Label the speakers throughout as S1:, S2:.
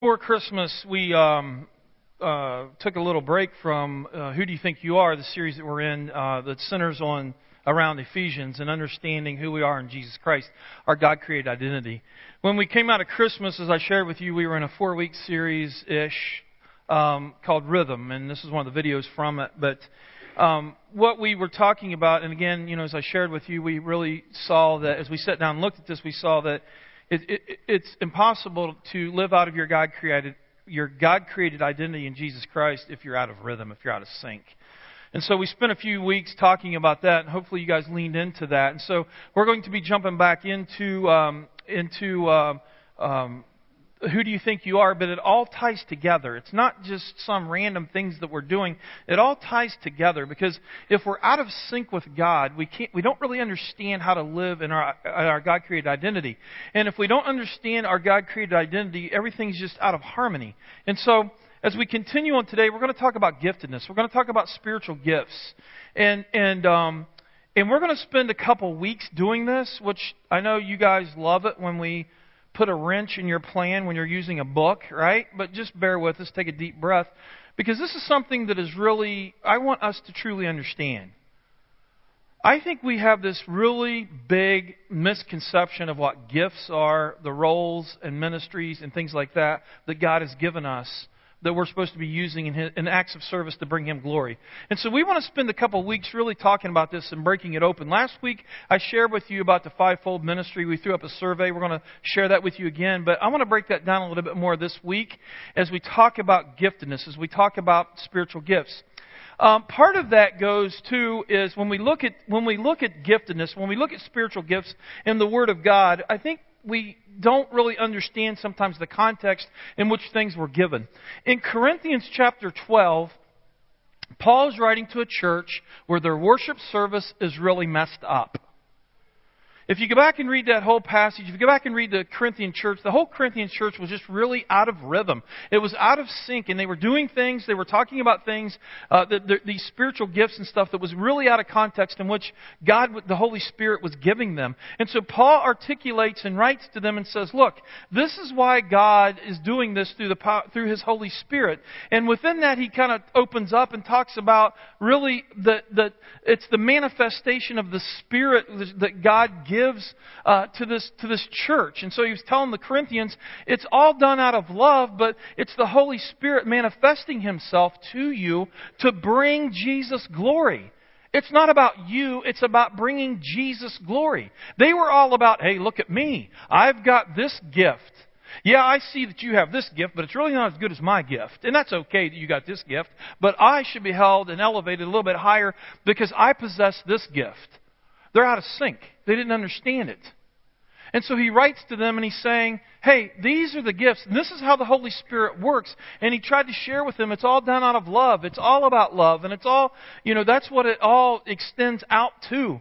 S1: Before Christmas, we um, uh, took a little break from uh, Who Do You Think You Are, the series that we're in uh, that centers on around Ephesians and understanding who we are in Jesus Christ, our God created identity. When we came out of Christmas, as I shared with you, we were in a four week series ish um, called Rhythm, and this is one of the videos from it. But um, what we were talking about, and again, you know, as I shared with you, we really saw that as we sat down and looked at this, we saw that it, it, it's impossible to live out of your God created your God created identity in Jesus Christ if you're out of rhythm, if you're out of sync. And so we spent a few weeks talking about that, and hopefully you guys leaned into that. And so we're going to be jumping back into um, into um, um, who do you think you are, but it all ties together. It's not just some random things that we're doing. It all ties together because if we're out of sync with God, we can't, we don't really understand how to live in our, our God created identity. And if we don't understand our God created identity, everything's just out of harmony. And so, as we continue on today, we're going to talk about giftedness. We're going to talk about spiritual gifts. And, and, um, and we're going to spend a couple weeks doing this, which I know you guys love it when we put a wrench in your plan when you're using a book, right? But just bear with us, take a deep breath, because this is something that is really, I want us to truly understand. I think we have this really big misconception of what gifts are, the roles and ministries and things like that that God has given us that we're supposed to be using in, his, in acts of service to bring Him glory. And so we want to spend a couple of weeks really talking about this and breaking it open. Last week, I shared with you about the fivefold ministry. We threw up a survey. We're going to share that with you again. But I want to break that down a little bit more this week as we talk about giftedness, as we talk about spiritual gifts. Um, part of that goes to is when we look at when we look at giftedness, when we look at spiritual gifts in the Word of God. I think we don't really understand sometimes the context in which things were given. In Corinthians chapter 12, Paul's writing to a church where their worship service is really messed up. If you go back and read that whole passage, if you go back and read the Corinthian church, the whole Corinthian church was just really out of rhythm. It was out of sync, and they were doing things, they were talking about things, uh, the, the, these spiritual gifts and stuff that was really out of context in which God, the Holy Spirit, was giving them. And so Paul articulates and writes to them and says, "Look, this is why God is doing this through the through His Holy Spirit." And within that, he kind of opens up and talks about really the the it's the manifestation of the Spirit that God gives gives uh, to this to this church. And so he was telling the Corinthians, it's all done out of love, but it's the Holy Spirit manifesting Himself to you to bring Jesus glory. It's not about you, it's about bringing Jesus glory. They were all about, hey, look at me. I've got this gift. Yeah, I see that you have this gift, but it's really not as good as my gift. And that's okay that you got this gift, but I should be held and elevated a little bit higher because I possess this gift. They're out of sync. They didn't understand it. And so he writes to them and he's saying, Hey, these are the gifts, and this is how the Holy Spirit works. And he tried to share with them, it's all done out of love. It's all about love, and it's all, you know, that's what it all extends out to.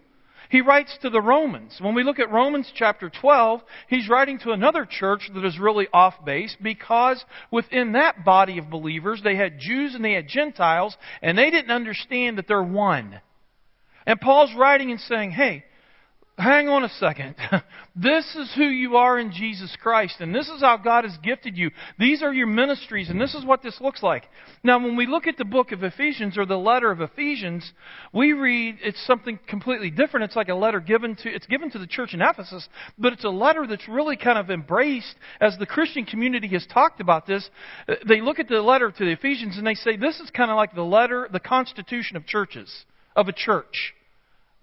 S1: He writes to the Romans. When we look at Romans chapter 12, he's writing to another church that is really off base because within that body of believers, they had Jews and they had Gentiles, and they didn't understand that they're one. And Paul's writing and saying, hey, hang on a second. this is who you are in Jesus Christ, and this is how God has gifted you. These are your ministries, and this is what this looks like. Now, when we look at the book of Ephesians or the letter of Ephesians, we read it's something completely different. It's like a letter given to it's given to the church in Ephesus, but it's a letter that's really kind of embraced as the Christian community has talked about this. Uh, they look at the letter to the Ephesians and they say this is kind of like the letter, the constitution of churches, of a church.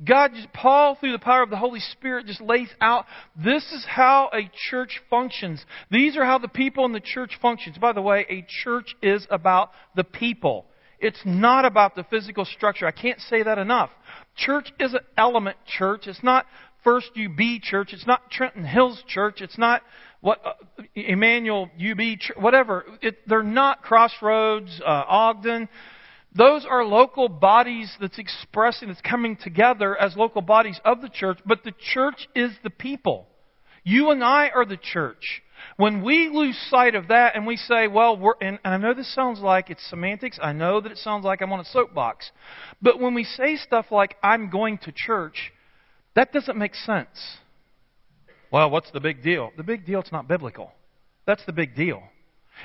S1: God, Paul, through the power of the Holy Spirit, just lays out this is how a church functions. These are how the people in the church functions. By the way, a church is about the people. It's not about the physical structure. I can't say that enough. Church is an element church. It's not First UB Church. It's not Trenton Hills Church. It's not what uh, Emmanuel UB Church, whatever. It, they're not Crossroads, uh, Ogden. Those are local bodies that's expressing, that's coming together as local bodies of the church, but the church is the people. You and I are the church. When we lose sight of that and we say, well, we're, and, I know this sounds like it's semantics, I know that it sounds like I'm on a soapbox, but when we say stuff like, I'm going to church, that doesn't make sense. Well, what's the big deal? The big deal, it's not biblical. That's the big deal.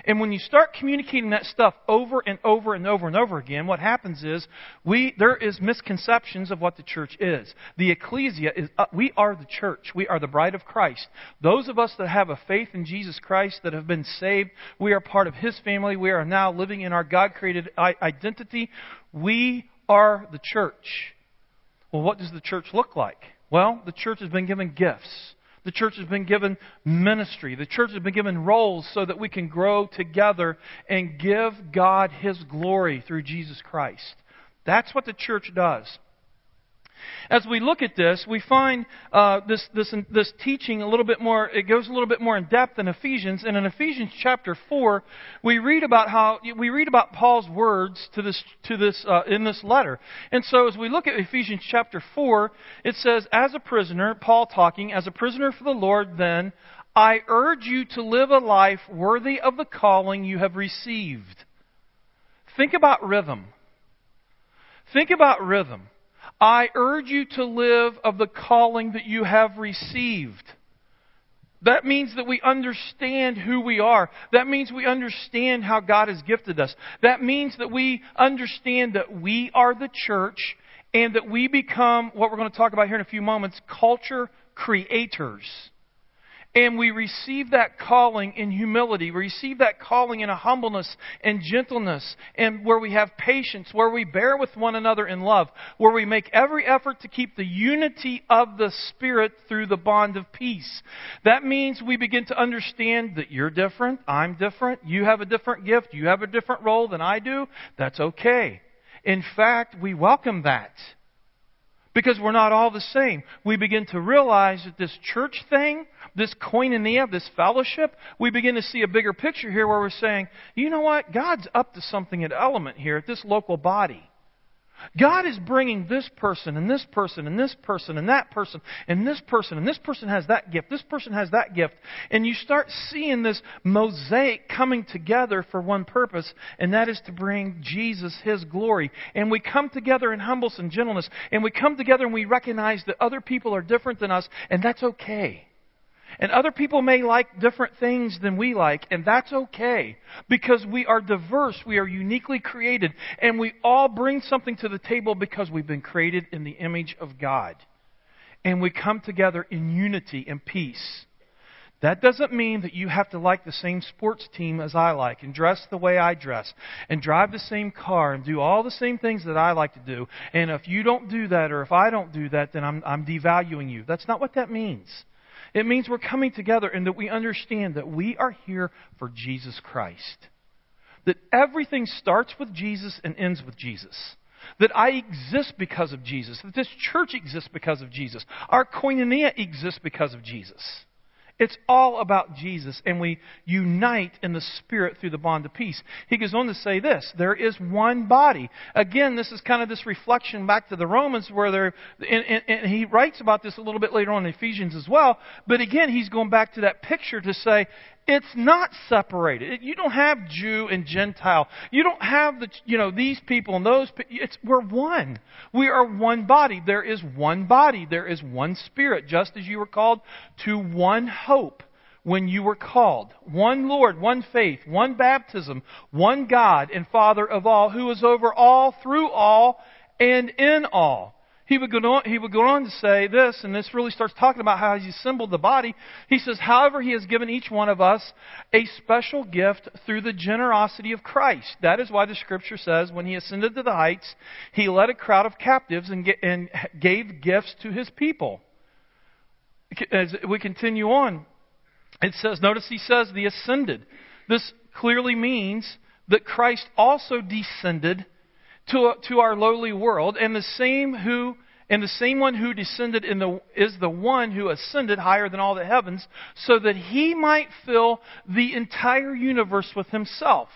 S1: And when you start communicating that stuff over and over and over and over again, what happens is we there is misconceptions of what the church is. The ecclesia is uh, we are the church. We are the bride of Christ. Those of us that have a faith in Jesus Christ that have been saved, we are part of his family. We are now living in our God-created identity. We are the church. Well, what does the church look like? Well, the church has been given gifts. The church has been given ministry. The church has been given roles so that we can grow together and give God His glory through Jesus Christ. That's what the church does. As we look at this, we find uh, this, this, this teaching a little bit more, it goes a little bit more in depth in Ephesians. And in Ephesians chapter 4, we read about how, we read about Paul's words to this, to this, uh, in this letter. And so as we look at Ephesians chapter 4, it says, As a prisoner, Paul talking, as a prisoner for the Lord, then, I urge you to live a life worthy of the calling you have received. Think about rhythm. Think about rhythm. I urge you to live of the calling that you have received. That means that we understand who we are. That means we understand how God has gifted us. That means that we understand that we are the church and that we become what we're going to talk about here in a few moments culture creators. And we receive that calling in humility. We receive that calling in a humbleness and gentleness, and where we have patience, where we bear with one another in love, where we make every effort to keep the unity of the Spirit through the bond of peace. That means we begin to understand that you're different, I'm different, you have a different gift, you have a different role than I do. That's okay. In fact, we welcome that because we're not all the same. We begin to realize that this church thing, this koinonia, this fellowship, we begin to see a bigger picture here where we're saying, you know what? God's up to something at Element here at this local body. God is bringing this person and this person and this person and that person and this person and this person has that gift. This person has that gift. And you start seeing this mosaic coming together for one purpose, and that is to bring Jesus His glory. And we come together in humbleness and gentleness, and we come together and we recognize that other people are different than us, and that's okay. And other people may like different things than we like, and that's okay. Because we are diverse, we are uniquely created, and we all bring something to the table because we've been created in the image of God. And we come together in unity and peace. That doesn't mean that you have to like the same sports team as I like, and dress the way I dress, and drive the same car, and do all the same things that I like to do. And if you don't do that, or if I don't do that, then I'm, I'm devaluing you. That's not what that means. It means we're coming together and that we understand that we are here for Jesus Christ. That everything starts with Jesus and ends with Jesus. That I exist because of Jesus. That this church exists because of Jesus. Our koinonia exists because of Jesus. It's all about Jesus, and we unite in the Spirit through the bond of peace. He goes on to say this there is one body. Again, this is kind of this reflection back to the Romans, where there, and, and, and he writes about this a little bit later on in Ephesians as well. But again, he's going back to that picture to say it's not separated. You don't have Jew and Gentile. You don't have the, you know, these people and those. It's, we're one. We are one body. There is one body. There is one spirit, just as you were called to one hope when you were called. One Lord, one faith, one baptism, one God and Father of all, who is over all, through all, and in all. He would, go on, he would go on to say this, and this really starts talking about how he's assembled the body. He says, However, he has given each one of us a special gift through the generosity of Christ. That is why the scripture says, when he ascended to the heights, he led a crowd of captives and, and gave gifts to his people. As we continue on, it says, notice he says the ascended. This clearly means that Christ also descended to, to our lowly world, and the same who and the same one who descended in the, is the one who ascended higher than all the heavens, so that he might fill the entire universe with himself.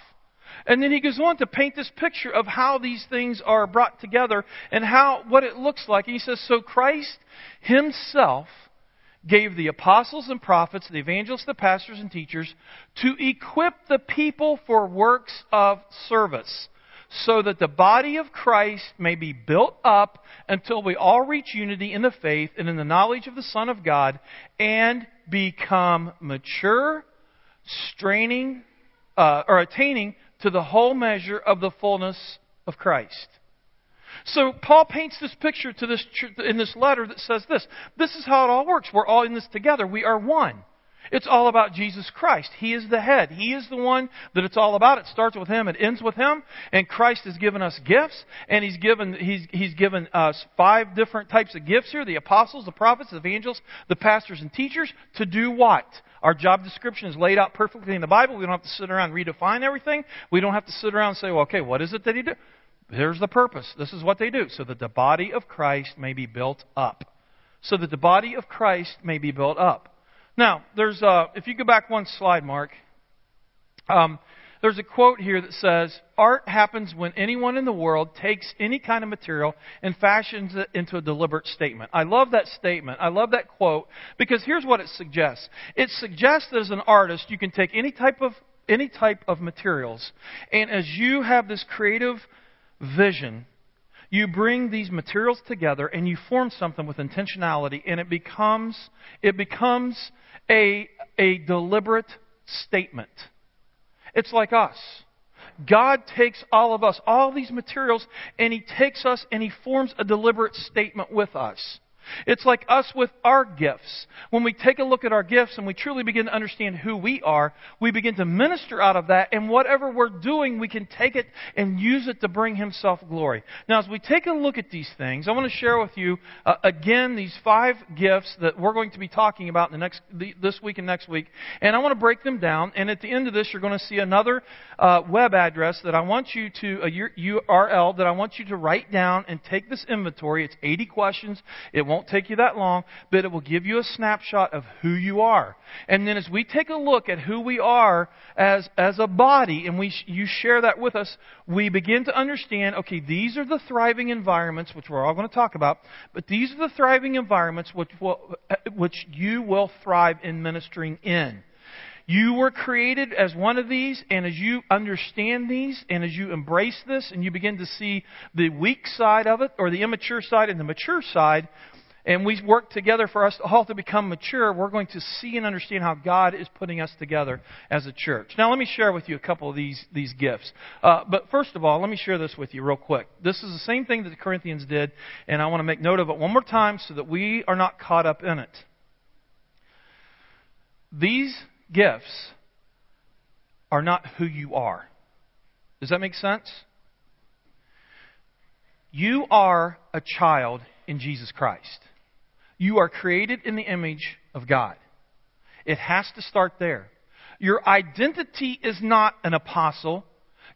S1: And then he goes on to paint this picture of how these things are brought together and how what it looks like. And he says, So Christ himself gave the apostles and prophets, the evangelists, the pastors and teachers, to equip the people for works of service so that the body of Christ may be built up until we all reach unity in the faith and in the knowledge of the Son of God and become mature, straining uh, or attaining to the whole measure of the fullness of Christ. So Paul paints this picture to this in this letter that says this. This is how it all works. We're all in this together. We are one. It's all about Jesus Christ. He is the head. He is the one that it's all about. It starts with Him. It ends with Him. And Christ has given us gifts. And He's given, He's, He's given us five different types of gifts here. The apostles, the prophets, the evangelists, the pastors and teachers. To do what? Our job description is laid out perfectly in the Bible. We don't have to sit around and redefine everything. We don't have to sit around and say, well, okay, what is it that He do? Here's the purpose. This is what they do. So that the body of Christ may be built up. So that the body of Christ may be built up. Now, there's uh, if you go back one slide, Mark. Um, there's a quote here that says, Art happens when anyone in the world takes any kind of material and fashions it into a deliberate statement. I love that statement. I love that quote because here's what it suggests. It suggests that as an artist, you can take any type of, any type of materials, and as you have this creative vision, you bring these materials together and you form something with intentionality and it becomes it becomes a, a deliberate statement. It's like us. God takes all of us all these materials and he takes us and he forms a deliberate statement with us it's like us with our gifts. When we take a look at our gifts and we truly begin to understand who we are, we begin to minister out of that, and whatever we're doing, we can take it and use it to bring Himself glory. Now, as we take a look at these things, I want to share with you uh, again these five gifts that we're going to be talking about in the next the, this week and next week, and I want to break them down. And at the end of this, you're going to see another uh, web address that I want you to a URL that I want you to write down and take this inventory. It's 80 questions. It won't take you that long, but it will give you a snapshot of who you are. And then as we take a look at who we are as, as a body, and we, you share that with us, we begin to understand, okay, these are the thriving environments, which we're all going to talk about, but these are the thriving environments which, will, uh, which you will thrive in ministering in. You were created as one of these, and as you understand these, and as you embrace this, and you begin to see the weak side of it, or the immature side and the mature side, and we work together for us all to become mature, we're going to see and understand how God is putting us together as a church. Now, let me share with you a couple of these, these gifts. Uh, but first of all, let me share this with you real quick. This is the same thing that the Corinthians did, and I want to make note of it one more time so that we are not caught up in it. These gifts are not who you are. Does that make sense? You are a child in Jesus Christ. You are created in the image of God. It has to start there. Your identity is not an apostle.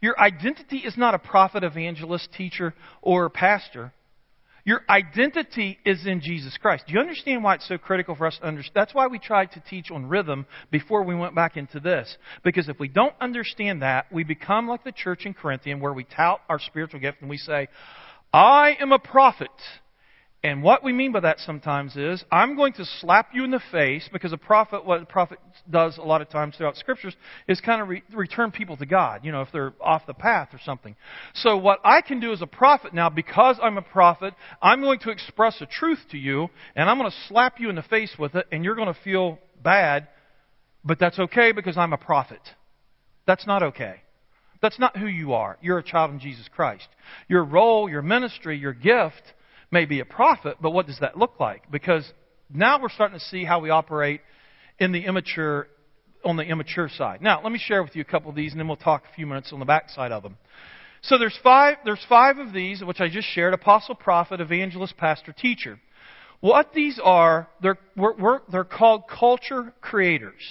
S1: Your identity is not a prophet, evangelist, teacher, or pastor. Your identity is in Jesus Christ. Do you understand why it's so critical for us to understand? That's why we tried to teach on rhythm before we went back into this. Because if we don't understand that, we become like the church in Corinthian where we tout our spiritual gift and we say, I am a prophet. And what we mean by that sometimes is, I'm going to slap you in the face because a prophet, what a prophet does a lot of times throughout scriptures is kind of re- return people to God, you know, if they're off the path or something. So what I can do as a prophet now, because I'm a prophet, I'm going to express a truth to you, and I'm going to slap you in the face with it, and you're going to feel bad, but that's okay because I'm a prophet. That's not okay. That's not who you are. You're a child of Jesus Christ. Your role, your ministry, your gift may be a prophet, but what does that look like? Because now we're starting to see how we operate in the immature on the immature side. Now, let me share with you a couple of these, and then we'll talk a few minutes on the back side of them. So there's five. There's five of these, which I just shared: apostle, prophet, evangelist, pastor, teacher. What these are, they're, we're, we're, they're called culture creators.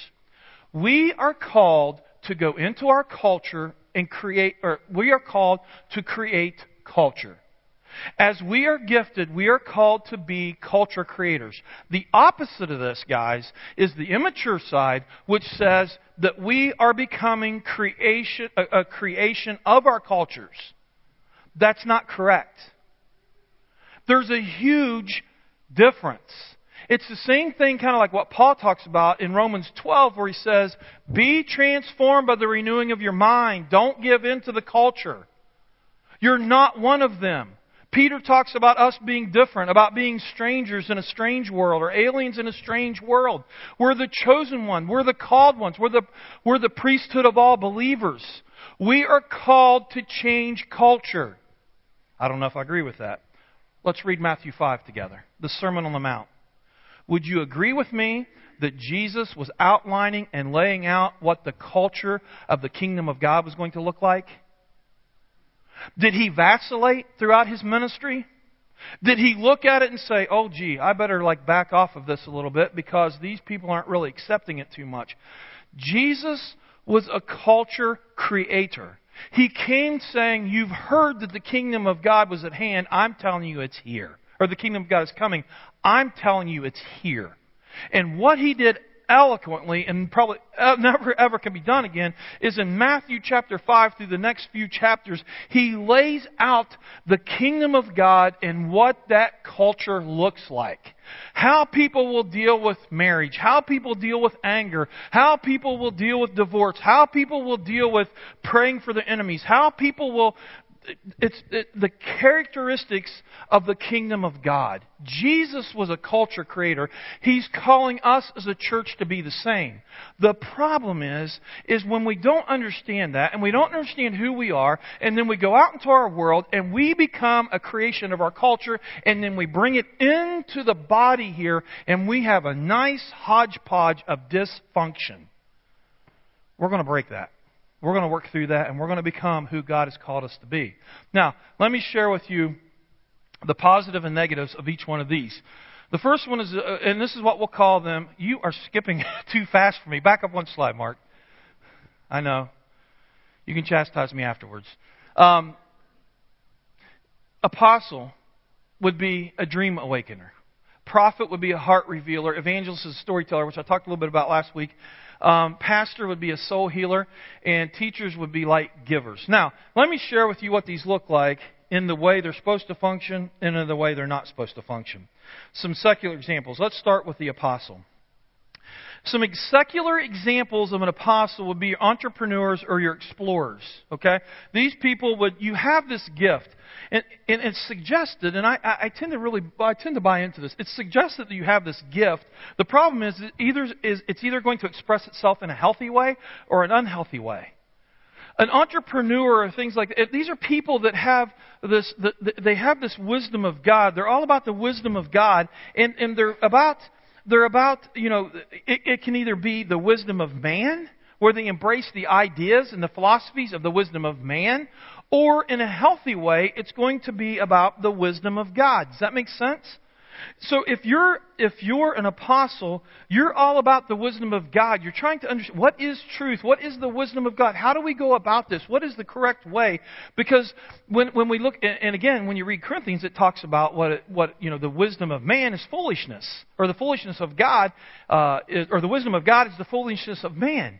S1: We are called to go into our culture and create, or we are called to create culture. As we are gifted, we are called to be culture creators. The opposite of this, guys, is the immature side, which says that we are becoming creation, a, a creation of our cultures. That's not correct. There's a huge difference. It's the same thing, kind of like what Paul talks about in Romans 12, where he says, Be transformed by the renewing of your mind. Don't give in to the culture. You're not one of them. Peter talks about us being different, about being strangers in a strange world or aliens in a strange world. We're the chosen one. We're the called ones. We're the, we're the priesthood of all believers. We are called to change culture. I don't know if I agree with that. Let's read Matthew 5 together, the Sermon on the Mount. Would you agree with me that Jesus was outlining and laying out what the culture of the kingdom of God was going to look like? Did he vacillate throughout his ministry? Did he look at it and say, "Oh gee, I better like back off of this a little bit because these people aren't really accepting it too much." Jesus was a culture creator. He came saying, "You've heard that the kingdom of God was at hand. I'm telling you it's here." Or the kingdom of God is coming. I'm telling you it's here. And what he did eloquently and probably uh, never ever can be done again is in Matthew chapter 5 through the next few chapters. He lays out the kingdom of God and what that culture looks like. How people will deal with marriage, how people deal with anger, how people will deal with divorce, how people will deal with praying for the enemies, how people will it's it, the characteristics of the kingdom of God. Jesus was a culture creator. He's calling us as a church to be the same. The problem is, is when we don't understand that and we don't understand who we are, and then we go out into our world and we become a creation of our culture, and then we bring it into the body here, and we have a nice hodgepodge of dysfunction. We're going to break that. We're going to work through that and we're going to become who God has called us to be. Now, let me share with you the positive and negatives of each one of these. The first one is, uh, and this is what we'll call them. You are skipping too fast for me. Back up one slide, Mark. I know. You can chastise me afterwards. Um, apostle would be a dream awakener. Prophet would be a heart revealer. Evangelist is a storyteller, which I talked a little bit about last week. Um, pastor would be a soul healer, and teachers would be light givers. Now, let me share with you what these look like in the way they're supposed to function and in the way they're not supposed to function. Some secular examples. Let's start with the apostle. Some secular examples of an apostle would be entrepreneurs or your explorers. Okay? These people would, you have this gift. And, and it's suggested, and I, I tend to really, I tend to buy into this. It's suggested that you have this gift. The problem is, either is it's either going to express itself in a healthy way or an unhealthy way. An entrepreneur or things like that, these are people that have this, they have this wisdom of God. They're all about the wisdom of God, and, and they're about, they're about, you know, it, it can either be the wisdom of man, where they embrace the ideas and the philosophies of the wisdom of man, or in a healthy way, it's going to be about the wisdom of God. Does that make sense? So if you're if you're an apostle, you're all about the wisdom of God. You're trying to understand what is truth, what is the wisdom of God. How do we go about this? What is the correct way? Because when when we look and again when you read Corinthians, it talks about what what you know the wisdom of man is foolishness, or the foolishness of God, uh, is, or the wisdom of God is the foolishness of man.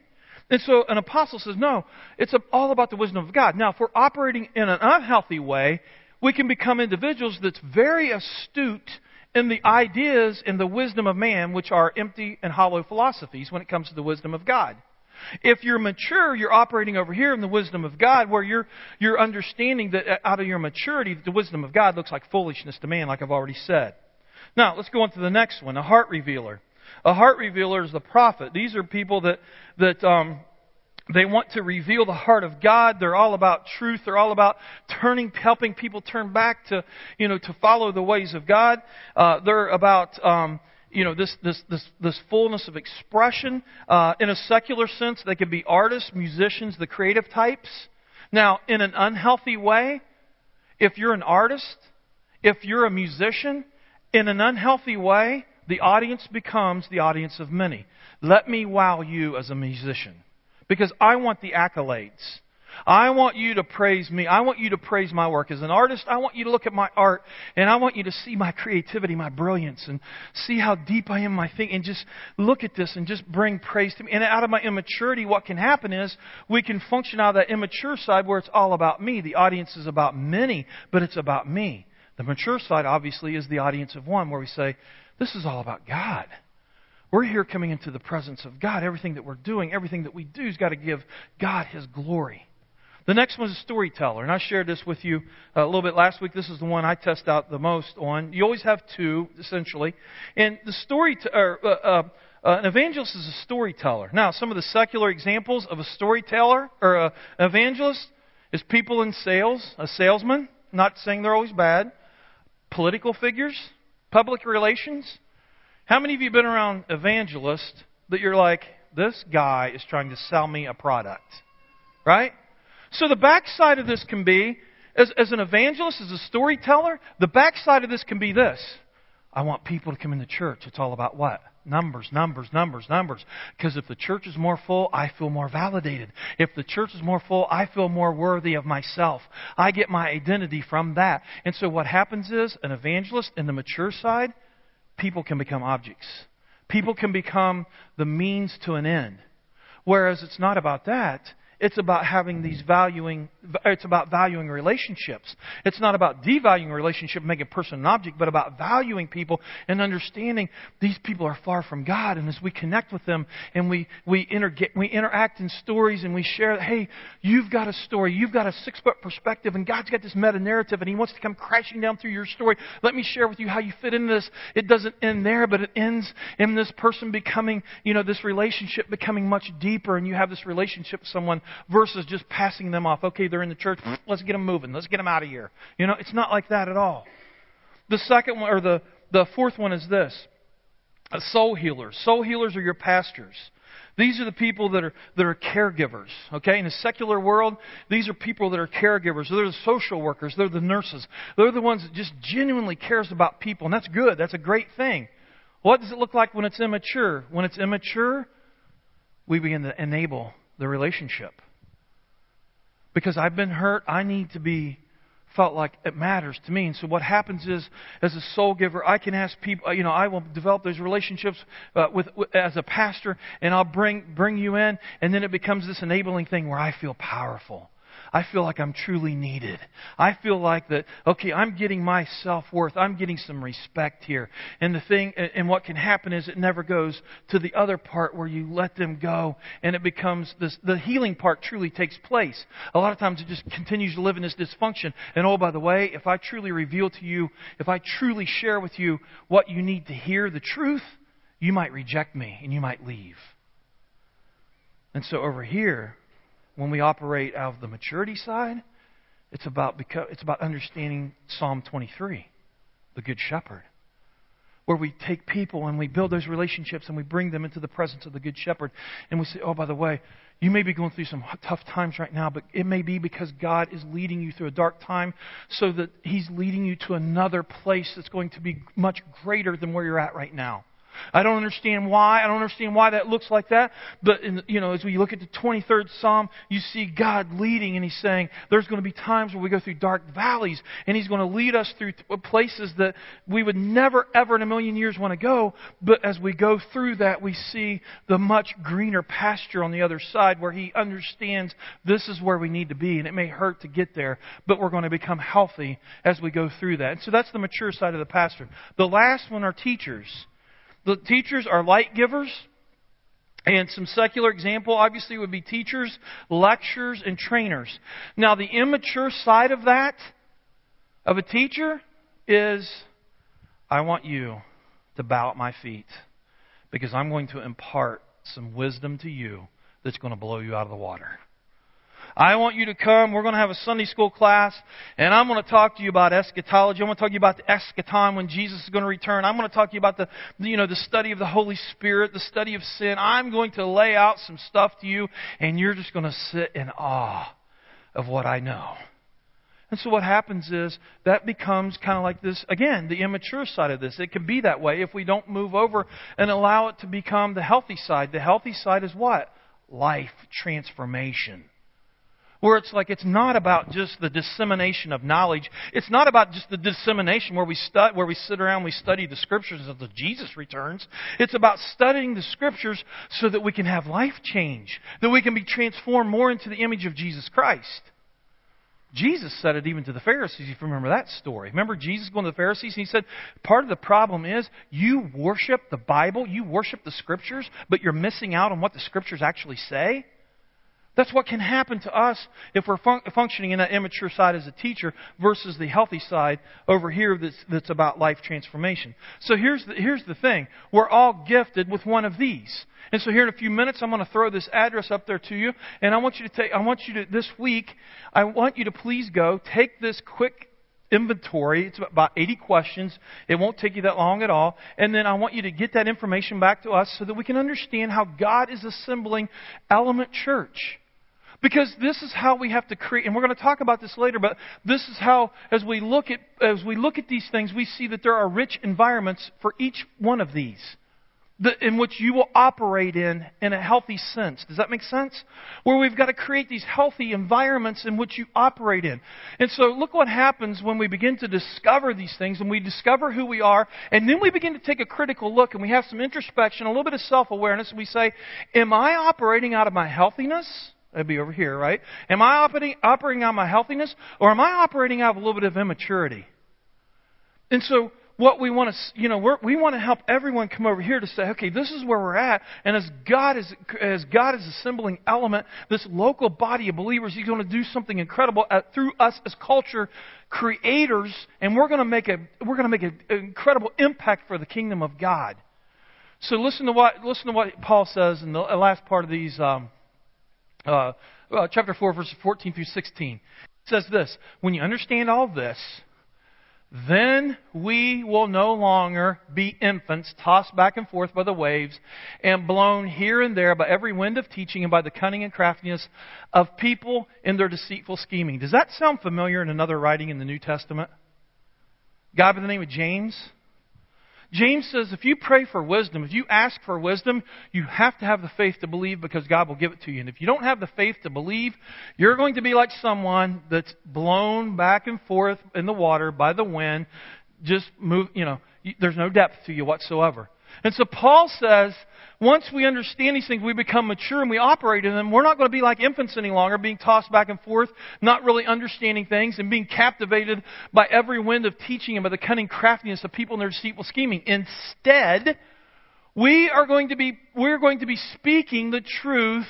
S1: And so an apostle says, no, it's all about the wisdom of God. Now, if we're operating in an unhealthy way, we can become individuals that's very astute in the ideas and the wisdom of man, which are empty and hollow philosophies when it comes to the wisdom of God. If you're mature, you're operating over here in the wisdom of God, where you're, you're understanding that out of your maturity, the wisdom of God looks like foolishness to man, like I've already said. Now, let's go on to the next one, a heart revealer. A heart revealer is the prophet. These are people that, that um, they want to reveal the heart of God. They're all about truth. They're all about turning, helping people turn back to, you know, to follow the ways of God. Uh, they're about, um, you know, this, this, this, this fullness of expression. Uh, in a secular sense, they can be artists, musicians, the creative types. Now, in an unhealthy way, if you're an artist, if you're a musician, in an unhealthy way, the audience becomes the audience of many. Let me wow you as a musician because I want the accolades. I want you to praise me. I want you to praise my work. As an artist, I want you to look at my art and I want you to see my creativity, my brilliance, and see how deep I am my thinking and just look at this and just bring praise to me. And out of my immaturity, what can happen is we can function out of that immature side where it's all about me. The audience is about many, but it's about me. The mature side, obviously, is the audience of one where we say, this is all about God. We're here coming into the presence of God. Everything that we're doing, everything that we do has got to give God His glory. The next one is a storyteller, and I shared this with you a little bit last week. This is the one I test out the most on. You always have two, essentially, and the story. T- or, uh, uh, uh, an evangelist is a storyteller. Now, some of the secular examples of a storyteller or a, an evangelist is people in sales, a salesman. Not saying they're always bad. Political figures, public relations. How many of you have been around evangelists that you're like, this guy is trying to sell me a product? Right? So the backside of this can be, as, as an evangelist, as a storyteller, the backside of this can be this. I want people to come into church. It's all about what? Numbers, numbers, numbers, numbers. Because if the church is more full, I feel more validated. If the church is more full, I feel more worthy of myself. I get my identity from that. And so what happens is, an evangelist in the mature side, people can become objects. People can become the means to an end. Whereas it's not about that. It's about having these valuing, it's about valuing relationships. It's not about devaluing a relationship, making a person an object, but about valuing people and understanding these people are far from God. And as we connect with them and we, we, inter, we interact in stories and we share, hey, you've got a story, you've got a six foot perspective, and God's got this meta narrative, and He wants to come crashing down through your story. Let me share with you how you fit into this. It doesn't end there, but it ends in this person becoming, you know, this relationship becoming much deeper, and you have this relationship with someone versus just passing them off. Okay, they're in the church. Let's get them moving. Let's get them out of here. You know, it's not like that at all. The second one, or the, the fourth one is this uh, soul healers. Soul healers are your pastors. These are the people that are, that are caregivers. Okay? In the secular world, these are people that are caregivers. They're the social workers. They're the nurses. They're the ones that just genuinely cares about people. And that's good. That's a great thing. What does it look like when it's immature? When it's immature, we begin to enable the relationship because I've been hurt. I need to be felt like it matters to me. And so what happens is, as a soul giver, I can ask people, you know, I will develop those relationships uh, with, with, as a pastor, and I'll bring bring you in, and then it becomes this enabling thing where I feel powerful. I feel like I'm truly needed. I feel like that, okay, I'm getting my self worth. I'm getting some respect here. And the thing, and what can happen is it never goes to the other part where you let them go and it becomes this, the healing part truly takes place. A lot of times it just continues to live in this dysfunction. And oh, by the way, if I truly reveal to you, if I truly share with you what you need to hear, the truth, you might reject me and you might leave. And so over here, when we operate out of the maturity side, it's about, it's about understanding Psalm 23, the Good Shepherd, where we take people and we build those relationships and we bring them into the presence of the Good Shepherd. And we say, oh, by the way, you may be going through some tough times right now, but it may be because God is leading you through a dark time so that He's leading you to another place that's going to be much greater than where you're at right now. I don't understand why. I don't understand why that looks like that. But, in, you know, as we look at the 23rd Psalm, you see God leading, and He's saying there's going to be times where we go through dark valleys, and He's going to lead us through uh, places that we would never, ever in a million years want to go. But as we go through that, we see the much greener pasture on the other side where He understands this is where we need to be, and it may hurt to get there, but we're going to become healthy as we go through that. And so that's the mature side of the pastor. The last one are teachers. The teachers are light givers. And some secular example obviously would be teachers, lecturers, and trainers. Now, the immature side of that, of a teacher, is I want you to bow at my feet because I'm going to impart some wisdom to you that's going to blow you out of the water. I want you to come. We're going to have a Sunday school class, and I'm going to talk to you about eschatology. I'm going to talk to you about the eschaton when Jesus is going to return. I'm going to talk to you about the, you know, the study of the Holy Spirit, the study of sin. I'm going to lay out some stuff to you, and you're just going to sit in awe of what I know. And so what happens is that becomes kind of like this, again, the immature side of this. It can be that way if we don't move over and allow it to become the healthy side. The healthy side is what? Life transformation where it's like it's not about just the dissemination of knowledge. It's not about just the dissemination where we stu- where we sit around we study the scriptures until Jesus returns. It's about studying the scriptures so that we can have life change, that we can be transformed more into the image of Jesus Christ. Jesus said it even to the Pharisees, if you remember that story. Remember Jesus going to the Pharisees and he said, Part of the problem is you worship the Bible, you worship the Scriptures, but you're missing out on what the Scriptures actually say. That's what can happen to us if we're fun- functioning in that immature side as a teacher versus the healthy side over here that's, that's about life transformation. So here's the, here's the thing. We're all gifted with one of these. And so here in a few minutes, I'm going to throw this address up there to you. And I want you to take, I want you to, this week, I want you to please go take this quick inventory. It's about 80 questions. It won't take you that long at all. And then I want you to get that information back to us so that we can understand how God is assembling Element Church. Because this is how we have to create, and we're going to talk about this later, but this is how, as we look at, as we look at these things, we see that there are rich environments for each one of these. in which you will operate in in a healthy sense. Does that make sense? Where we've got to create these healthy environments in which you operate in. And so look what happens when we begin to discover these things and we discover who we are and then we begin to take a critical look and we have some introspection, a little bit of self-awareness and we say, am I operating out of my healthiness? That'd be over here, right? Am I operating, operating on my healthiness or am I operating out of a little bit of immaturity? And so what we want to, you know, we want to help everyone come over here to say, okay, this is where we're at. And as God is, as God is assembling element, this local body of believers, He's going to do something incredible at, through us as culture creators, and we're going to make a, we're going to make an incredible impact for the kingdom of God. So listen to what, listen to what Paul says in the last part of these, um, uh, uh, chapter 4, verses 14 through 16. It says this When you understand all this, then we will no longer be infants tossed back and forth by the waves and blown here and there by every wind of teaching and by the cunning and craftiness of people in their deceitful scheming. Does that sound familiar in another writing in the New Testament? guy by the name of James? James says if you pray for wisdom, if you ask for wisdom, you have to have the faith to believe because God will give it to you. And if you don't have the faith to believe, you're going to be like someone that's blown back and forth in the water by the wind. Just move, you know, there's no depth to you whatsoever. And so Paul says, once we understand these things, we become mature and we operate in them. We're not going to be like infants any longer, being tossed back and forth, not really understanding things, and being captivated by every wind of teaching and by the cunning craftiness of people and their deceitful scheming. Instead, we are going to be, we're going to be speaking the truth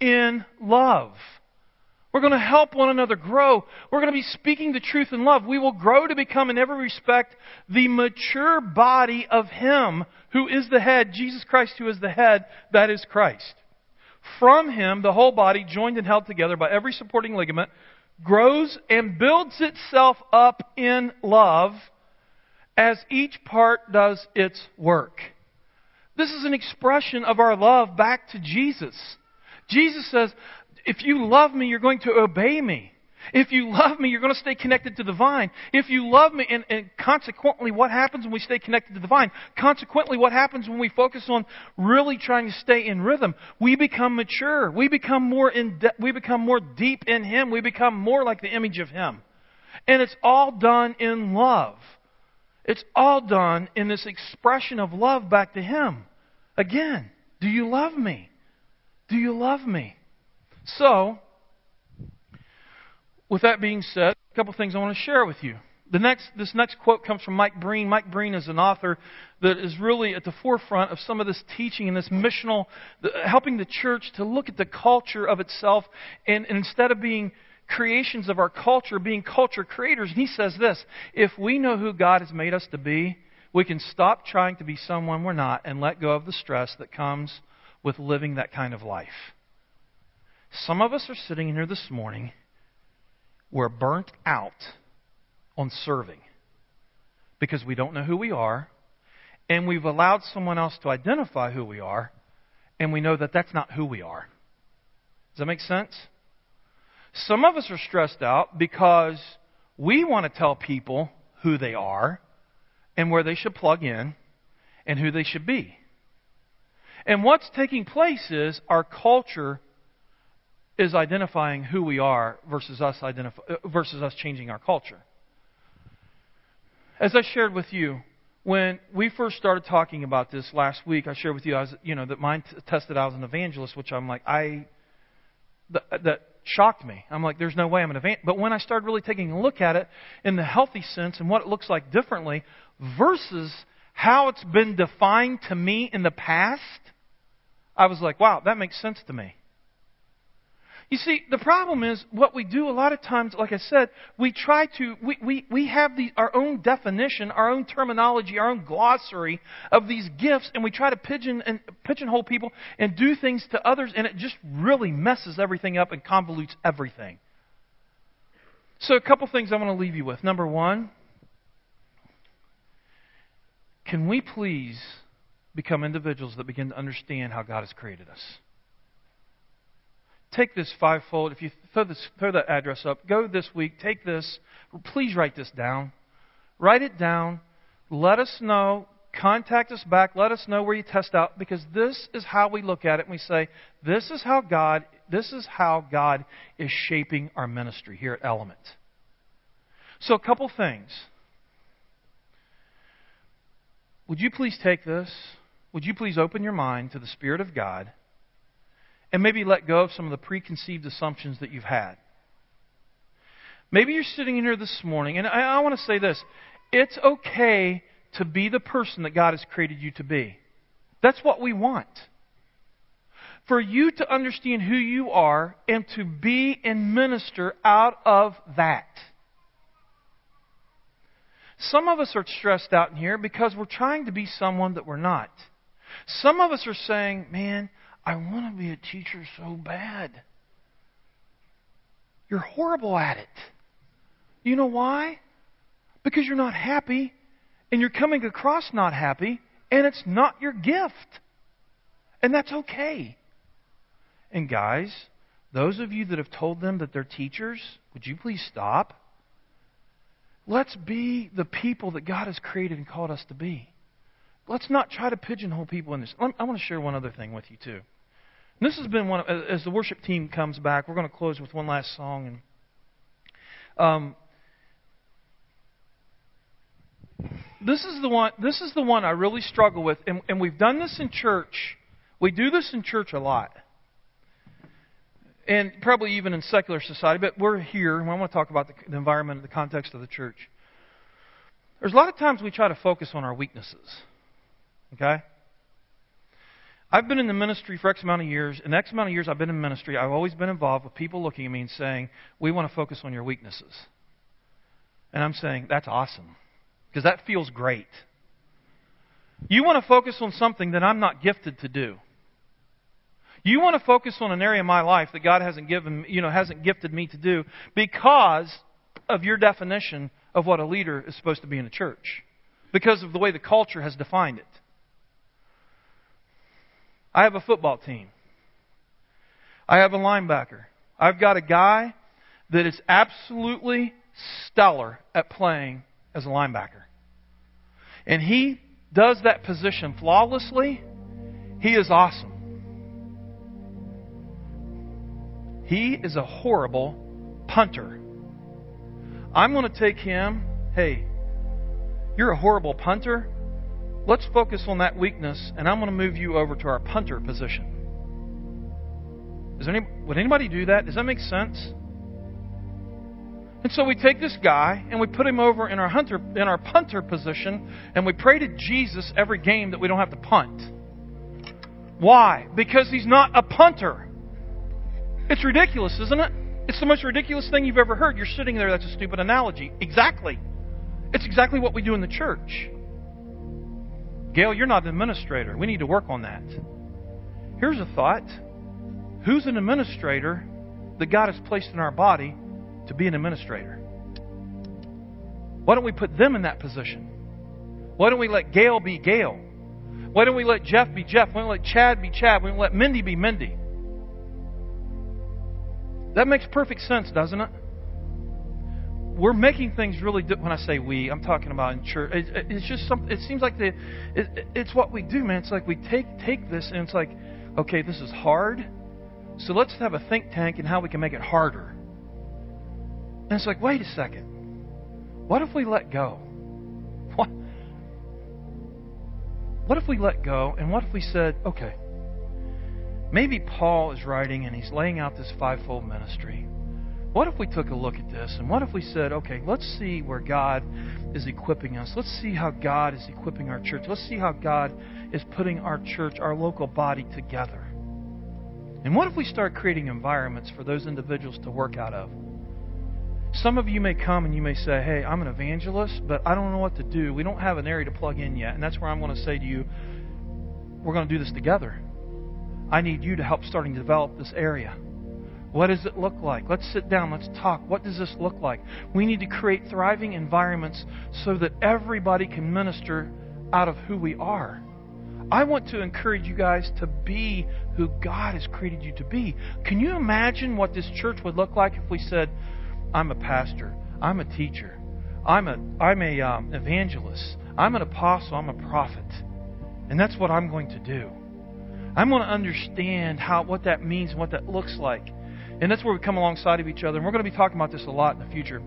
S1: in love. We're going to help one another grow. We're going to be speaking the truth in love. We will grow to become, in every respect, the mature body of Him who is the head, Jesus Christ, who is the head, that is Christ. From Him, the whole body, joined and held together by every supporting ligament, grows and builds itself up in love as each part does its work. This is an expression of our love back to Jesus. Jesus says, if you love me, you're going to obey me. If you love me, you're going to stay connected to the vine. If you love me, and, and, consequently, what happens when we stay connected to the vine? Consequently, what happens when we focus on really trying to stay in rhythm? We become mature. We become more in de- we become more deep in Him. We become more like the image of Him. And it's all done in love. It's all done in this expression of love back to Him. Again, do you love me? Do you love me? So, with that being said, a couple things I want to share with you. The next, this next quote comes from Mike Breen. Mike Breen is an author that is really at the forefront of some of this teaching and this missional, helping the church to look at the culture of itself and, and instead of being creations of our culture, being culture creators. And he says this if we know who God has made us to be, we can stop trying to be someone we're not and let go of the stress that comes with living that kind of life. Some of us are sitting here this morning, we're burnt out on serving because we don't know who we are, and we've allowed someone else to identify who we are, and we know that that's not who we are. Does that make sense? Some of us are stressed out because we want to tell people who they are and where they should plug in and who they should be. And what's taking place is our culture is identifying who we are versus us, identify, uh, versus us changing our culture. As I shared with you, when we first started talking about this last week, I shared with you, I was, you know, that mine t- tested out as an evangelist, which I'm like, I, that, that shocked me. I'm like, there's no way I'm an evangelist. But when I started really taking a look at it in the healthy sense and what it looks like differently versus how it's been defined to me in the past, I was like, wow, that makes sense to me. You see, the problem is what we do a lot of times, like I said, we try to, we, we, we have the, our own definition, our own terminology, our own glossary of these gifts, and we try to pigeon and pigeonhole people and do things to others, and it just really messes everything up and convolutes everything. So, a couple things I want to leave you with. Number one, can we please become individuals that begin to understand how God has created us? Take this fivefold. If you throw, this, throw that address up, go this week, take this. Please write this down. Write it down. Let us know. Contact us back. Let us know where you test out because this is how we look at it and we say, this is how God, this is how God is shaping our ministry here at Element. So a couple things. Would you please take this? Would you please open your mind to the Spirit of God? And maybe let go of some of the preconceived assumptions that you've had. Maybe you're sitting in here this morning, and I, I want to say this it's okay to be the person that God has created you to be. That's what we want. For you to understand who you are and to be and minister out of that. Some of us are stressed out in here because we're trying to be someone that we're not. Some of us are saying, man, I want to be a teacher so bad. You're horrible at it. You know why? Because you're not happy and you're coming across not happy and it's not your gift. And that's okay. And guys, those of you that have told them that they're teachers, would you please stop? Let's be the people that God has created and called us to be. Let's not try to pigeonhole people in this. I want to share one other thing with you, too. And this has been one of, as the worship team comes back, we're going to close with one last song. And um, this is the one. This is the one I really struggle with, and, and we've done this in church. We do this in church a lot, and probably even in secular society. But we're here, and I want to talk about the, the environment, and the context of the church. There's a lot of times we try to focus on our weaknesses. Okay. I've been in the ministry for X amount of years. In X amount of years I've been in ministry, I've always been involved with people looking at me and saying, We want to focus on your weaknesses. And I'm saying, That's awesome. Because that feels great. You want to focus on something that I'm not gifted to do. You want to focus on an area of my life that God hasn't given, you know, hasn't gifted me to do because of your definition of what a leader is supposed to be in a church. Because of the way the culture has defined it. I have a football team. I have a linebacker. I've got a guy that is absolutely stellar at playing as a linebacker. And he does that position flawlessly. He is awesome. He is a horrible punter. I'm going to take him, hey, you're a horrible punter. Let's focus on that weakness, and I'm going to move you over to our punter position. Is any, would anybody do that? Does that make sense? And so we take this guy and we put him over in our hunter in our punter position, and we pray to Jesus every game that we don't have to punt. Why? Because he's not a punter. It's ridiculous, isn't it? It's the most ridiculous thing you've ever heard. You're sitting there, that's a stupid analogy. Exactly. It's exactly what we do in the church. Gail, you're not an administrator. We need to work on that. Here's a thought Who's an administrator that God has placed in our body to be an administrator? Why don't we put them in that position? Why don't we let Gail be Gail? Why don't we let Jeff be Jeff? Why don't we let Chad be Chad? Why don't we let Mindy be Mindy? That makes perfect sense, doesn't it? We're making things really. when I say we, I'm talking about in church. It, it's just something. It seems like the. It, it's what we do, man. It's like we take take this and it's like, okay, this is hard. So let's have a think tank and how we can make it harder. And it's like, wait a second. What if we let go? What? What if we let go? And what if we said, okay, maybe Paul is writing and he's laying out this fivefold ministry. What if we took a look at this and what if we said, okay, let's see where God is equipping us. Let's see how God is equipping our church. Let's see how God is putting our church, our local body together. And what if we start creating environments for those individuals to work out of? Some of you may come and you may say, Hey, I'm an evangelist, but I don't know what to do. We don't have an area to plug in yet. And that's where I'm going to say to you, We're going to do this together. I need you to help starting to develop this area. What does it look like? Let's sit down. Let's talk. What does this look like? We need to create thriving environments so that everybody can minister out of who we are. I want to encourage you guys to be who God has created you to be. Can you imagine what this church would look like if we said, I'm a pastor, I'm a teacher, I'm a I'm a um, evangelist, I'm an apostle, I'm a prophet, and that's what I'm going to do. I'm going to understand how what that means and what that looks like, and that's where we come alongside of each other. And we're going to be talking about this a lot in the future.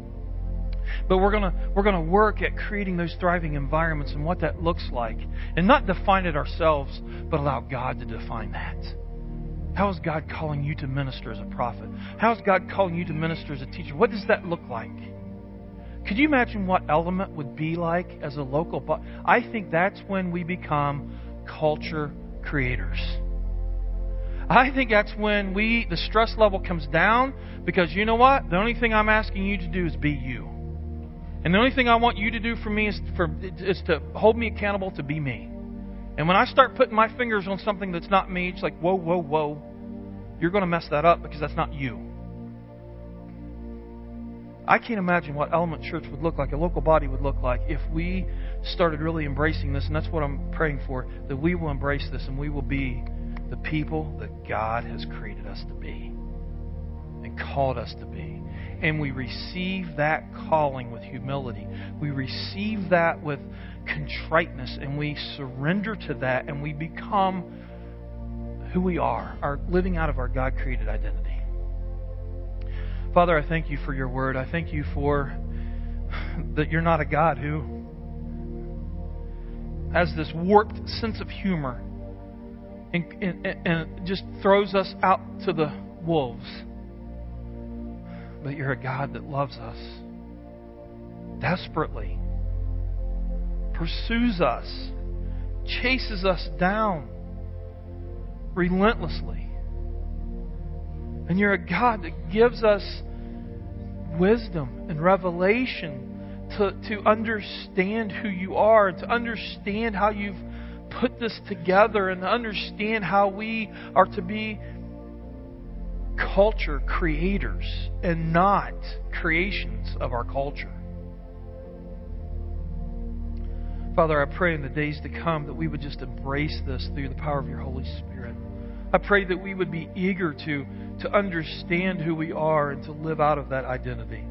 S1: But we're going to we're going to work at creating those thriving environments and what that looks like, and not define it ourselves, but allow God to define that. How is God calling you to minister as a prophet? How is God calling you to minister as a teacher? What does that look like? Could you imagine what element would be like as a local? But I think that's when we become culture creators. I think that's when we the stress level comes down because you know what? The only thing I'm asking you to do is be you. And the only thing I want you to do for me is for is to hold me accountable to be me. And when I start putting my fingers on something that's not me, it's like, whoa, whoa, whoa. You're going to mess that up because that's not you. I can't imagine what Element Church would look like, a local body would look like, if we started really embracing this. And that's what I'm praying for that we will embrace this and we will be the people that God has created us to be and called us to be. And we receive that calling with humility. We receive that with contriteness and we surrender to that and we become who we are, our living out of our God created identity. Father, I thank you for your word. I thank you for that you're not a God who has this warped sense of humor and, and, and just throws us out to the wolves. But you're a God that loves us desperately pursues us, chases us down relentlessly. And you're a God that gives us wisdom and revelation to, to understand who you are, to understand how you've put this together, and understand how we are to be culture creators and not creations of our culture. Father, I pray in the days to come that we would just embrace this through the power of your Holy Spirit. I pray that we would be eager to, to understand who we are and to live out of that identity.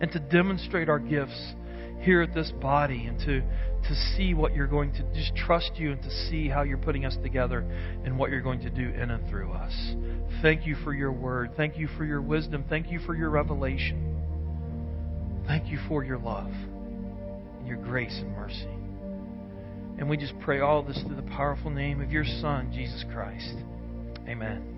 S1: And to demonstrate our gifts here at this body and to, to see what you're going to just trust you and to see how you're putting us together and what you're going to do in and through us. Thank you for your word. Thank you for your wisdom. Thank you for your revelation. Thank you for your love your grace and mercy. And we just pray all this through the powerful name of your Son, Jesus Christ. Amen.